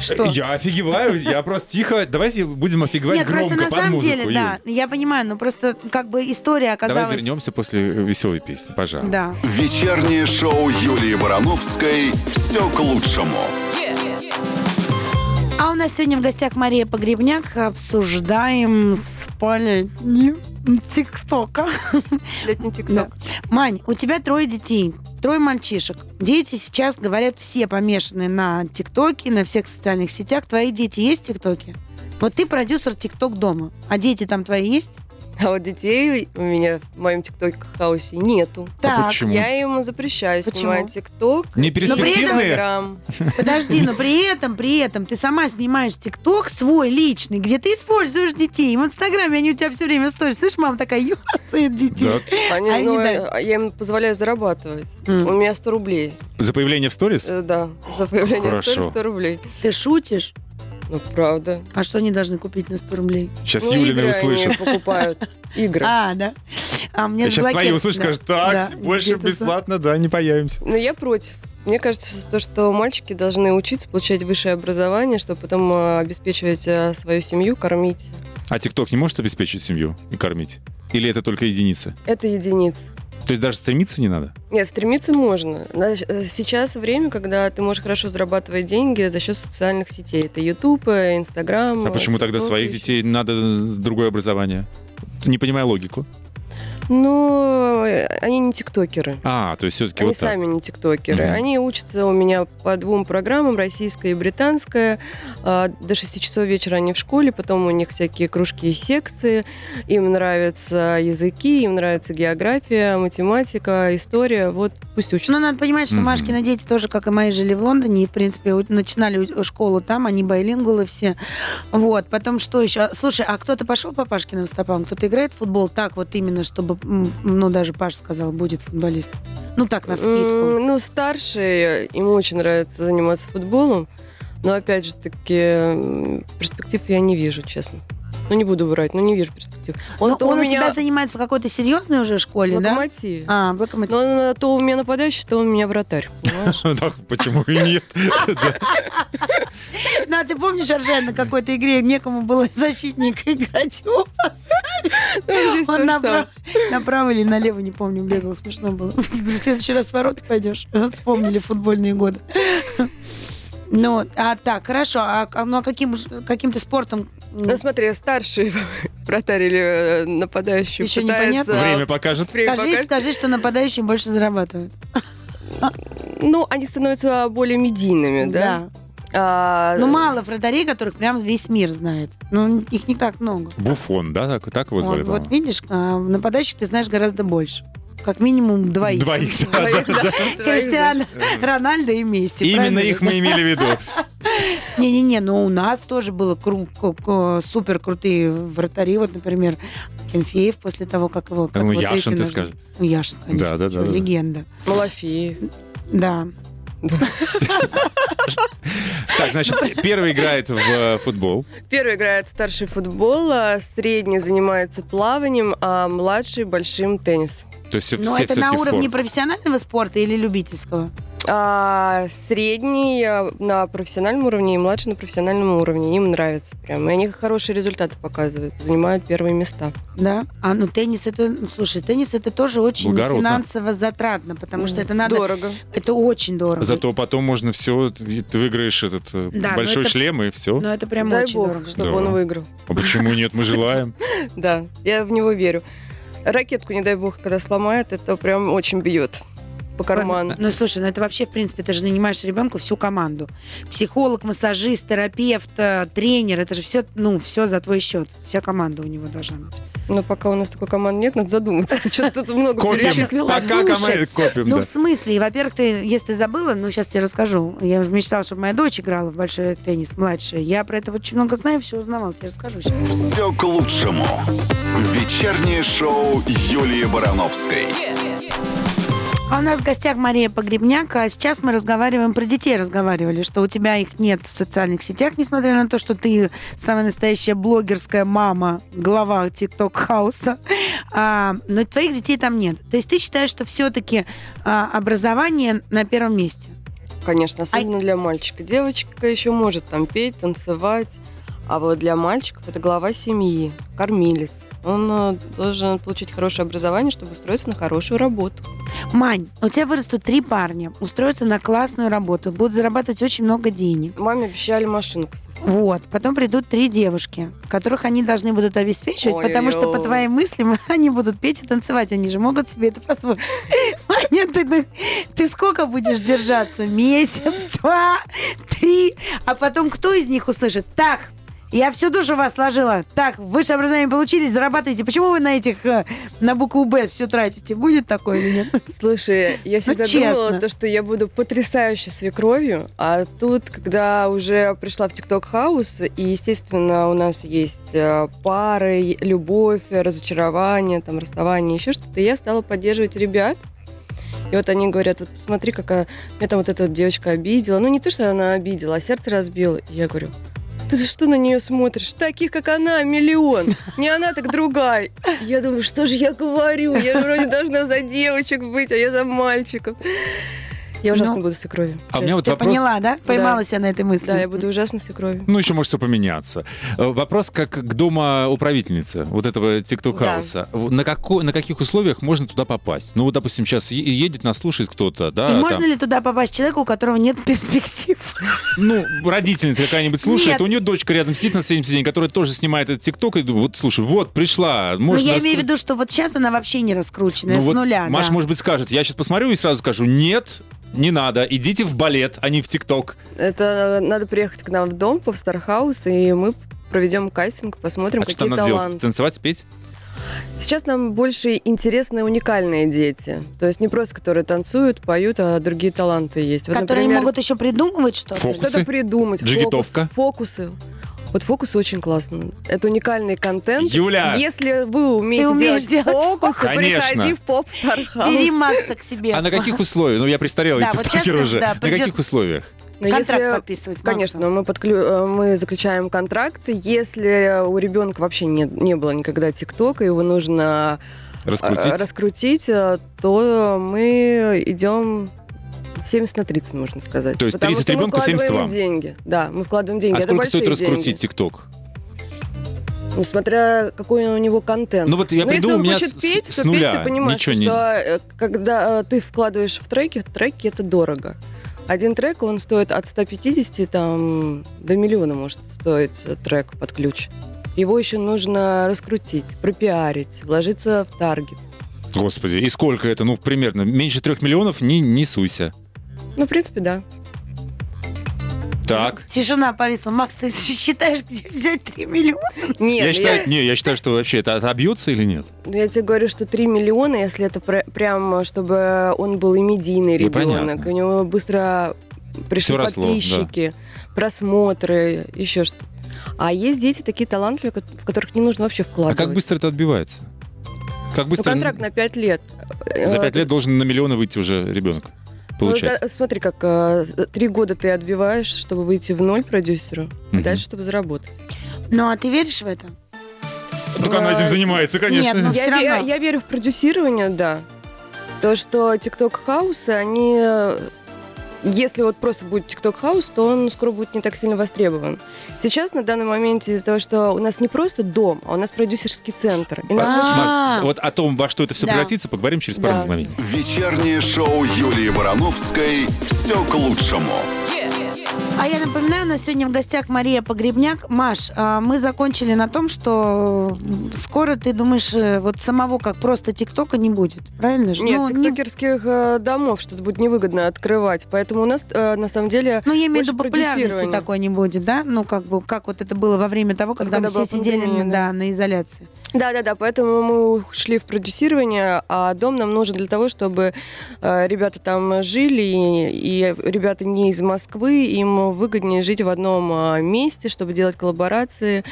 Что? Я офигеваю, я просто тихо. Давайте будем офигевать Нет, громко просто на самом музыку, деле, да, я понимаю, но просто как бы история оказалась... Давай вернемся после веселой песни, пожалуйста. Да. Вечернее шоу Юлии Барановской «Все к лучшему». Нас сегодня в гостях Мария Погребняк. Обсуждаем с столетний ТикТока. Летний ТикТок. Мань, у тебя трое детей, трое мальчишек. Дети сейчас, говорят, все помешаны на ТикТоке, на всех социальных сетях. Твои дети есть в ТикТоке? Вот ты продюсер ТикТок дома, а дети там твои есть? А вот детей у меня в моем ТикТок-хаусе нету. А почему? Я им запрещаю Почему? снимать ТикТок. Не перспективные? Инстаграм. Подожди, но при этом, при этом ты сама снимаешь ТикТок свой личный, где ты используешь детей. И в Инстаграме они у тебя все время сторис. Слышь, мама такая юсает детей. Да. Они, Они ну, дают. а я им позволяю зарабатывать. М. У меня 100 рублей. За появление в сторис? Э, Да, за появление Хорошо. истории 100 рублей. Ты шутишь? Ну, правда. А что они должны купить на 100 рублей? Сейчас Ну, Юлины услышат. покупают. Игры. А, да. А мне Сейчас твои услышат, скажут, так, больше бесплатно, да, не появимся. Но я против. Мне кажется, то, что мальчики должны учиться, получать высшее образование, чтобы потом э, обеспечивать э, свою семью, кормить. А ТикТок не может обеспечить семью и кормить? Или это только единица? Это единица. То есть даже стремиться не надо? Нет, стремиться можно. Э, Сейчас время, когда ты можешь хорошо зарабатывать деньги за счет социальных сетей. Это YouTube, э, Instagram. А почему тогда TikTok своих еще. детей надо другое образование? Не понимаю логику. Ну, э, они не тиктокеры. А, то есть все-таки Они вот так. сами не тиктокеры. Мгм. Они учатся у меня по двум программам, российская и британская. А, До 6 часов вечера они в школе, потом у них всякие кружки и секции. Им нравятся языки, им нравится география, математика, история. Вот пусть учатся. Ну, надо понимать, что Мгм. Машкины дети тоже, как и мои, жили в Лондоне, и, в принципе, начинали школу там, они байлингулы все. Вот, потом что еще? Слушай, а кто-то пошел по Пашкиным стопам? Кто-то играет в футбол так вот именно, чтобы, м, ну, даже Паш сказал, будет футболист? Ну, так, на скидку. Ну, старшие, ему очень нравится заниматься футболом. Но, опять же таки, перспектив я не вижу, честно. Ну, не буду врать, но не вижу перспектив. Он, то он у тебя занимается в какой-то серьезной уже школе, в да? локомотиве. А, в локомотиве. Но он, то у меня нападающий, то у меня вратарь? Так, почему и нет? Ну, а ты помнишь, Аржен, на какой-то игре некому было защитника играть? Его Ну, здесь то Он направо, или налево, не помню, бегал, смешно было. В следующий раз в ворота пойдешь. Вспомнили футбольные годы. Ну, а так, хорошо. А, а, ну, а каким, каким-то спортом? Ну, смотри, старший вратарь или э, нападающий Ещё пытается- непонятно? Время покажет. Время Скажи, покажет. скажи, что нападающие больше зарабатывают. Ну, они становятся более медийными, да? А, Ну, мало вратарей, которых прям весь мир знает. Ну, их не так много. Буфон, да, так, так его звали? Вот, вот видишь, а, нападающих ты знаешь гораздо больше. Как минимум двоих. Двоих, да, да. да, Криштиану, Рональдо и Месси. Именно их мы имели в виду. Не-не-не, но у нас тоже было супер крутые вратари. Вот, например, Кенфеев после того, как его... как Ну, его Яшин, ты скажешь. Ну, Яшин, конечно. Да, да, да, да. Легенда. Малафеев. Да. Так, значит, первый играет в э, футбол. Первый играет старший футбол, а средний занимается плаванием, а младший большим теннис. То есть все, Но все это на уровне спорт. профессионального спорта или любительского? А средний а, на профессиональном уровне и младший на профессиональном уровне. Им нравится прям. И они хорошие результаты показывают. Занимают первые места. Да. А ну теннис это, ну, слушай, теннис это тоже очень Благородно. финансово затратно, потому что это надо, Дорого. это очень дорого. Зато потом можно все, ты выиграешь этот э, Да, большой это- шлем и все. Но это прям Дай очень бог, дорого. чтобы Да. он выиграл. А почему нет, мы желаем. Да, я в него верю. Ракетку, не дай бог, когда сломает, это прям очень бьет по карману. Ну, слушай, ну это вообще, в принципе, ты же нанимаешь ребенку всю команду. Психолог, массажист, терапевт, э, тренер, это же все, ну, все за твой счет. Вся команда у него должна быть. Но пока у нас такой команды нет, надо задуматься. Ты что-то тут много Копим. перечислила. Пока Слушай, команды копим, Ну, в смысле, и, во-первых, ты, если ты забыла, ну, сейчас тебе расскажу. Я уже мечтала, чтобы моя дочь играла в большой теннис, младшая. Я про это очень много знаю, все узнавала, тебе расскажу сейчас. Все к лучшему. Вечернее шоу Юлии Барановской. А у нас в гостях Мария Погребняк, а сейчас мы разговариваем про детей, разговаривали, что у тебя их нет в социальных сетях, несмотря на то, что ты самая настоящая блогерская мама, глава ТикТок-хауса, а, но твоих детей там нет. То есть ты считаешь, что все-таки образование на первом месте? Конечно, особенно для мальчика. Девочка еще может там петь, танцевать. А вот для мальчиков это глава семьи, кормилец. Он э, должен получить хорошее образование, чтобы устроиться на хорошую работу. Мань, у тебя вырастут три парня, устроятся на классную работу, будут зарабатывать очень много денег. Маме обещали машину, кстати. Вот. Потом придут три девушки, которых они должны будут обеспечивать, Ой-ой-ой. потому что, по твоим мыслям, они будут петь и танцевать. Они же могут себе это позволить. Маня, ты, ты- ты сколько будешь держаться? Месяц, два, три? А потом кто из них услышит? Так, я всю душу вас сложила. Так, высшее образование получили, зарабатываете. Почему вы на этих, э, на букву «Б» все тратите? Будет такое или нет? Слушай, я всегда честно. думала, то, что я буду потрясающей свекровью, а тут, когда уже пришла в ТикТок Хаус, и, естественно, у нас есть э, пары, любовь, разочарование, там, расставание, еще что-то, я стала поддерживать ребят. И вот они говорят, вот смотри, какая меня там вот эта вот девочка обидела. Ну, не то, что она обидела, а сердце разбила. И я говорю, ты за что на нее смотришь? Таких, как она, миллион. Не она, так другая. Я думаю, что же я говорю? Я вроде должна за девочек быть, а я за мальчиков. Я ужасно Ну, буду свекровью. А у меня вот Ты вопрос... поняла, да? Поймалась я на этой мысли. Да, я буду ужасно свекровью. Ну, еще может все поменяться. Э, Вопрос как к дома управительницы вот этого тикток-хауса. В- На, како- на каких условиях можно туда попасть? Ну, вот, допустим, сейчас едет, нас слушает кто-то, да? И там. можно ли туда попасть человеку, у которого нет перспектив? Ну, родительница какая-нибудь слушает, Нет. у нее дочка рядом сидит на соседнем сиденье, которая тоже снимает этот тикток, и думаю, вот, слушай, вот, пришла, Ну, я имею в виду, что вот сейчас она вообще не раскрученная, Ну, с вот нуля. Маша, да. может быть, скажет, я сейчас посмотрю и сразу скажу, нет, не надо, идите в балет, а не в тикток. Это надо приехать к нам в дом, в Стархаус, и мы проведем кастинг, посмотрим, А что какие надо делать? таланты. Танцевать, петь? Сейчас нам больше интересные уникальные дети. То есть не просто, которые танцуют, поют, а другие таланты есть. Вот, Которые например, могут еще придумывать что-то. Фокус. что-то придумать. фокус- Джигитовка. фокусы. Вот фокусы очень классно. Это уникальный контент. Юля! Если вы умеете умеешь делать, делать фокусы, Конечно. приходи в поп Стархаус. Бери Макса к себе. А на каких условиях? Ну, я престарелый Да, вот тиктокер сейчас, уже. да, На каких условиях? Но Контракт если- подписывать. Конечно, мы, подклю... э, мы заключаем контракт. Если у ребенка вообще не, не было никогда ТикТока, его нужно э, Раскрутить? раскрутить, э, то мы идем 70 на 30, можно сказать. То есть Потому 30 что мы ребенка, 70 вкладываем вам? деньги. Да, мы вкладываем деньги. А Это сколько стоит раскрутить тикток? Ну, смотря какой у него контент. Ну вот я Но приду, если у меня хочет с- петь, с то нуля петь ты понимаешь, ничего что не- э, когда э, ты вкладываешь в треки, треки это дорого. Один трек, он стоит от 150 там, до миллиона может стоить трек под ключ. Его еще нужно раскрутить, пропиарить, вложиться в таргет. Господи, и сколько это? Ну, примерно. Меньше трех миллионов не, не суйся. Ну, в принципе, да. Так. Тишина повисла. Макс, ты считаешь, где взять 3 миллиона? Нет, я, я, считаю, не, я считаю, что вообще это отобьется или нет? я тебе говорю, что 3 миллиона, если это пр- прям, чтобы он был и медийный Ну, ребенок, понятно. у него быстро пришли Всё росло, да. подписчики, просмотры, еще что-то. А есть дети такие талантливые, в которых не нужно вообще А вкладывать. как быстро это отбивается? Как Ну, быстро контракт на 5 лет. за Э, пять лет должен на миллионы выйти уже ребенок? ну, Получать. за- смотри, как э, с- три года ты отбиваешь, чтобы выйти в ноль продюсеру, Мгм. и дальше, чтобы заработать. Ну, а ты веришь в это? Так она этим занимается, конечно. Нет, ну, я, всё ве- равно. я верю в продюсирование, да. То, что TikTok хаусы, они... Если вот просто будет TikTok хаус, то он скоро будет не так сильно востребован. Сейчас, на данный момент, из-за того, что у нас не просто дом, а у нас продюсерский центр. И нам А. очень- Маш, вот о том, во что это все Да. превратится, поговорим через пару Да. мгновений. Вечернее шоу Юлии Барановской «Все к лучшему». А я напоминаю, у нас сегодня в гостях Мария Погребняк. Маш, а, мы закончили на том, что скоро ты думаешь, э, вот самого как просто ТикТока не будет, правильно же? Нет, ну, не- тиктокерских э, домов что-то будет невыгодно открывать. Поэтому у нас, э, на самом деле, Ну, я имею в виду, популярности такой не будет, да? Ну, как бы, как вот это было во время того, когда, Когда мы все сидели да, да. на изоляции. Да-да-да, поэтому мы ушли в продюсирование, а дом нам нужен для того, чтобы ребята там жили, и, и ребята не из Москвы, им выгоднее жить в одном а, месте, чтобы делать коллаборации.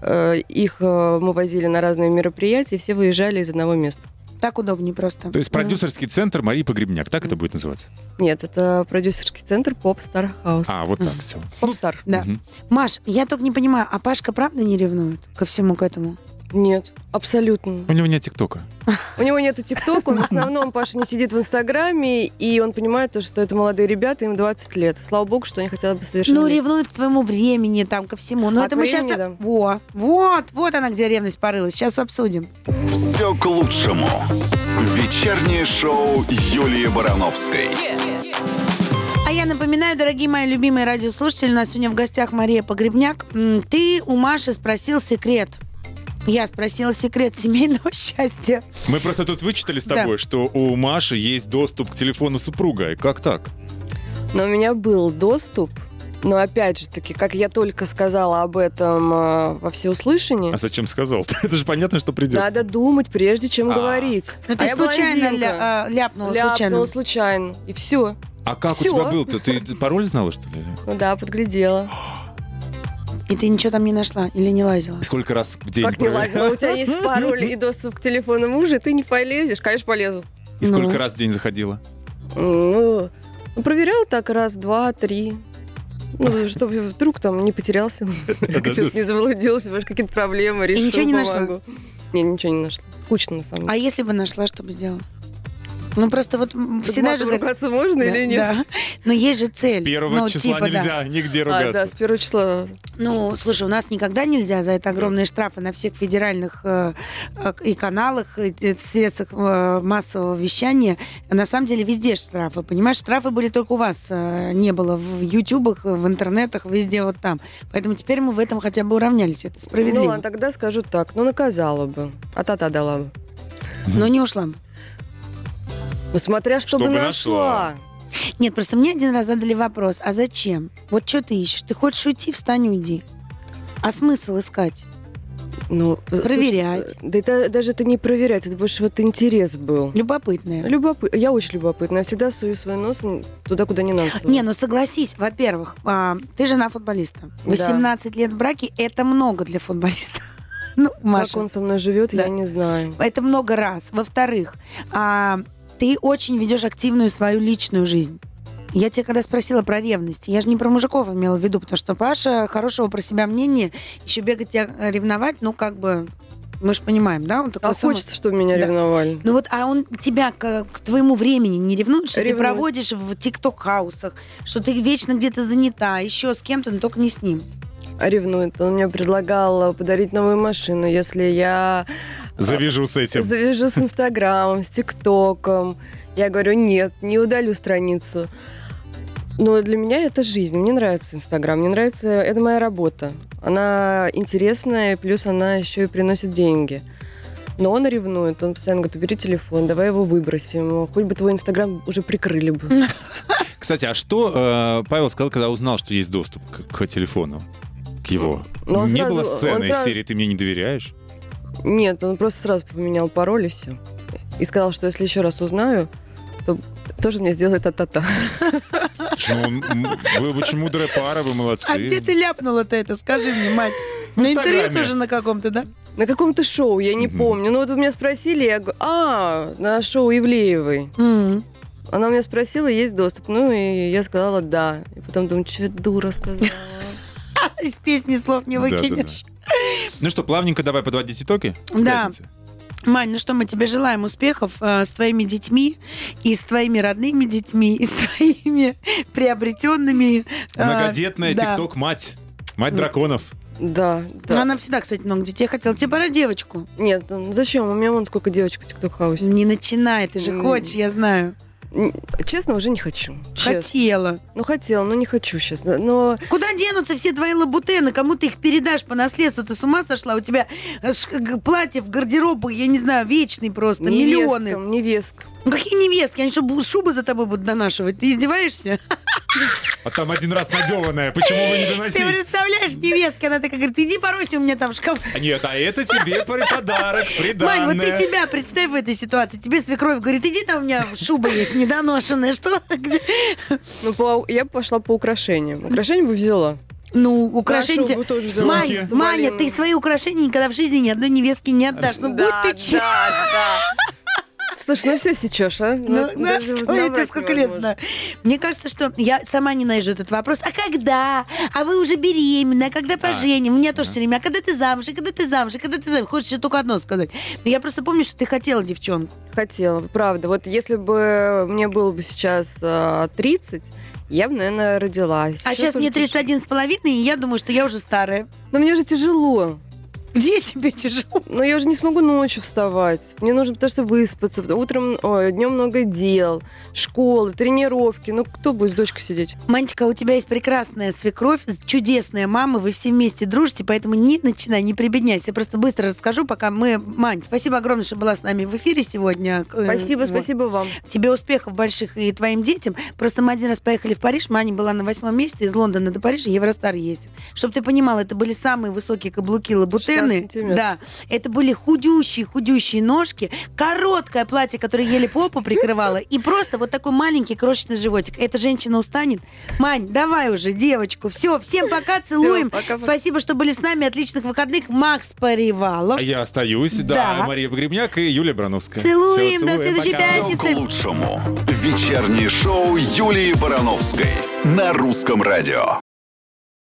Э, их э, мы возили на разные мероприятия, все выезжали из одного места. Так удобнее просто. То есть продюсерский центр Марии Погребняк, так это будет называться? Нет, это продюсерский центр Поп Стар Хаус. А, вот так все. Поп Стар. Да. Маш, я только не понимаю, а Пашка правда не ревнует ко всему к этому? Нет, абсолютно. У него нет ТикТока. У него нету ТикТока, он в основном, Паша, не сидит в Инстаграме, и он понимает, то, что это молодые ребята, им 20 лет. Слава богу, что они хотят бы совершенно... Ну, ревнуют к твоему времени, там, ко всему. Но А это мы сейчас... времени, да. Во, вот, вот она, где ревность порылась. Сейчас обсудим. Все к лучшему. Вечернее шоу Юлии Барановской. А я напоминаю, дорогие мои любимые радиослушатели, у нас сегодня в гостях Мария Погребняк. Ты у Маши спросил секрет. Я спросила секрет семейного счастья. Мы просто тут вычитали с Да. тобой, что у Маши есть доступ к телефону супруга. И Как так? Но у меня был доступ, но опять же таки, как я только сказала об этом э, во всеуслышание, А зачем сказал? Это же понятно, что придет. надо думать, прежде чем А. говорить. Ну, А ты я случайно ля- а, ляпнула, Ляпнула случайно. случайно. И все. А как Всё. у тебя был-то? Ты ты пароль знала, что ли? Ну да, подглядела. И ты ничего там не нашла или не лазила? И Сколько раз в день? как не проверяла? лазила? У тебя есть пароль и доступ к телефону мужа, и ты не полезешь. Конечно, полезу. И сколько Ну. раз в день заходила? Ну, ну, проверял так раз, два, три. Ну, чтобы вдруг там не потерялся, где-то не заблудился, может, какие-то проблемы, решил, ничего не нашла? Не, ничего не нашла. Скучно, на самом А деле. если бы нашла, что бы сделала? Ну, просто вот всегда же... как- ругаться можно Да, или нет? да. Но есть же цель. С первого Ну, числа типа, да. нельзя нигде А, да, ругаться. с первого числа. Ну, слушай, у нас никогда нельзя за это огромные штрафы на всех федеральных э, э, и каналах, и э, средствах э, массового вещания. На самом деле везде штрафы, понимаешь? Штрафы были только у вас, э, не было в ютубах, в интернетах, везде вот там. Поэтому теперь мы в этом хотя бы уравнялись. Это Ну, справедливо. а тогда скажу так, ну, наказала бы. А та-та дала бы. Но не ушла. бы. Ну, смотря, что бы Чтобы нашла. нашла. Нет, просто мне один раз задали вопрос, а зачем? Вот что ты ищешь? Ты хочешь уйти, встань, уйди. А смысл искать? Ну, Проверять. слушай, да это даже это не проверять, это больше вот интерес был. Любопытное. Любопы... Я очень любопытна. Я всегда сую свой нос туда, куда не надо. Не, ну согласись, во-первых, а, ты жена футболиста. 18 лет в браке – это много для футболиста. Ну, Как Маша, он со мной живет, Да. я не знаю. это много раз. Во-вторых, а, ты очень ведешь активную свою личную жизнь. Я тебе когда спросила про ревность, я же не про мужиков имела в виду, потому что Паша хорошего про себя мнения, еще бегать тебя э, ревновать, ну, как бы, мы же понимаем, да? Он такой А самый- хочется, чтобы меня Да. ревновали. Ну вот, а он тебя к, к твоему времени не ревнует, что Ревнует. ты проводишь в тикток-хаусах, что ты вечно где-то занята, еще с кем-то, но только не с ним. Ревнует. Он мне предлагал подарить новую машину, если я Завяжу с этим. завяжу с Инстаграмом, с ТикТоком. Я говорю, нет, не удалю страницу. Но для меня это жизнь. Мне нравится Инстаграм, мне нравится... Это моя работа. Она интересная, плюс она еще и приносит деньги. Но он ревнует, он постоянно говорит, убери телефон, давай его выбросим. Хоть бы твой Инстаграм уже прикрыли бы. Кстати, а что э, Павел сказал, когда узнал, что есть доступ к, к телефону? К его? Ну, он не сразу- было сцены из сразу- серии «Ты мне не доверяешь»? Нет, он просто сразу поменял пароль и все. И сказал, что если еще раз узнаю, то тоже мне сделает та-та-та. Ну, м, вы очень мудрая пара, вы молодцы. А где ты ляпнула-то это? Скажи мне, мать. В На интервью Инстаграме. тоже на каком-то, да? На каком-то шоу, я не Мгм. помню. Ну вот вы меня спросили, я говорю, а, на шоу Ивлеевой. М. Она у меня спросила, есть доступ. Ну и я сказала да. И потом думаю, что дура сказала. Из песни слов не выкинешь. Ну что, плавненько давай подводить итоги? Да. Пятницы. Мань, ну что, мы тебе желаем успехов э, с твоими детьми, и с твоими родными детьми, и с твоими приобретенными. э, Многодетная да. тикток-мать. Мать Ну, драконов. Да, Ну, да. Она всегда, кстати, много детей хотела. Тебе пора девочку. Нет, ну зачем? У меня вон сколько девочек в ТикТок-хаусе. Не начинай, ты же хочешь, я знаю. Честно, уже не хочу. Честно. Хотела. Ну, хотела, но не хочу сейчас. Но Куда денутся все твои лабутены? Кому ты их передашь по наследству? Ты с ума сошла? У тебя э, ш- г- платьев, гардероб, я не знаю, вечный просто, миллионы. невесткам, невесткам. Ну, какие невестки? Они что, шубы за тобой будут донашивать? Ты издеваешься? А там один раз надеванная. Почему вы не Ты доносили? представляешь, невестка, она такая говорит, иди поройся у меня там в шкаф. Нет, а это тебе подарок, Мань, вот ты приданное. себя представь в этой ситуации. Тебе свекровь говорит, иди там у меня шуба есть недоношенная. Что? Ну, по- я пошла по украшениям. Украшения бы взяла. Ну, украшения... Шубу тоже. Маня, Маня, ты свои украшения никогда в жизни ни одной невестке не отдашь. Ну, будь Да, ты честна. да, да. Слушай, ну все сечешь, а? Ну, ну, а что, я тебе сколько лет знаю. Мне кажется, что я сама ненавижу этот вопрос. А когда? А вы уже беременны? А когда поженим? У меня тоже все время. А когда ты замуж? А когда ты замуж? А когда ты замуж? Хочешь только одно сказать. Но я просто помню, что ты хотела девчонку. Хотела, правда. Вот если бы мне было бы сейчас а, 30, я бы, наверное, родилась. А сейчас уже мне тяж- 31 с половиной, и я думаю, что я уже старая. Но мне уже тяжело. Где тебе тяжело? Но я уже не смогу ночью вставать. Мне нужно потому что выспаться. Утром, ой, днем много дел, школы, тренировки. Ну, кто будет с дочкой сидеть? Манечка, у тебя есть прекрасная свекровь, чудесная мама, вы все вместе дружите, поэтому не начинай, не прибедняйся. Я просто быстро расскажу, пока мы... Мань, спасибо огромное, что была с нами в эфире сегодня. Э, Спасибо, вот. спасибо вам. Тебе успехов больших и твоим детям. Просто мы один раз поехали в Париж, Маня была на восьмом месте, из Лондона до Парижа Евростар ездит. Чтобы ты понимала, это были самые высокие каблуки лабутены. 16 сантиметров. Да, это были худющие, худющие ножки, короткое платье, которое еле попу прикрывало, и просто вот такой маленький крошечный животик. Эта женщина устанет. Мань, давай уже, девочку. Все, всем пока, целуем. пока-пока. Спасибо, что были с нами. Отличных выходных. Макс Паривалов. А я остаюсь, да, Да. Мария Погребняк и Юлия Брановская. Целуем, до целуем, следующей пока. пятницы. Все к лучшему. Вечернее шоу Юлии Барановской на русском радио.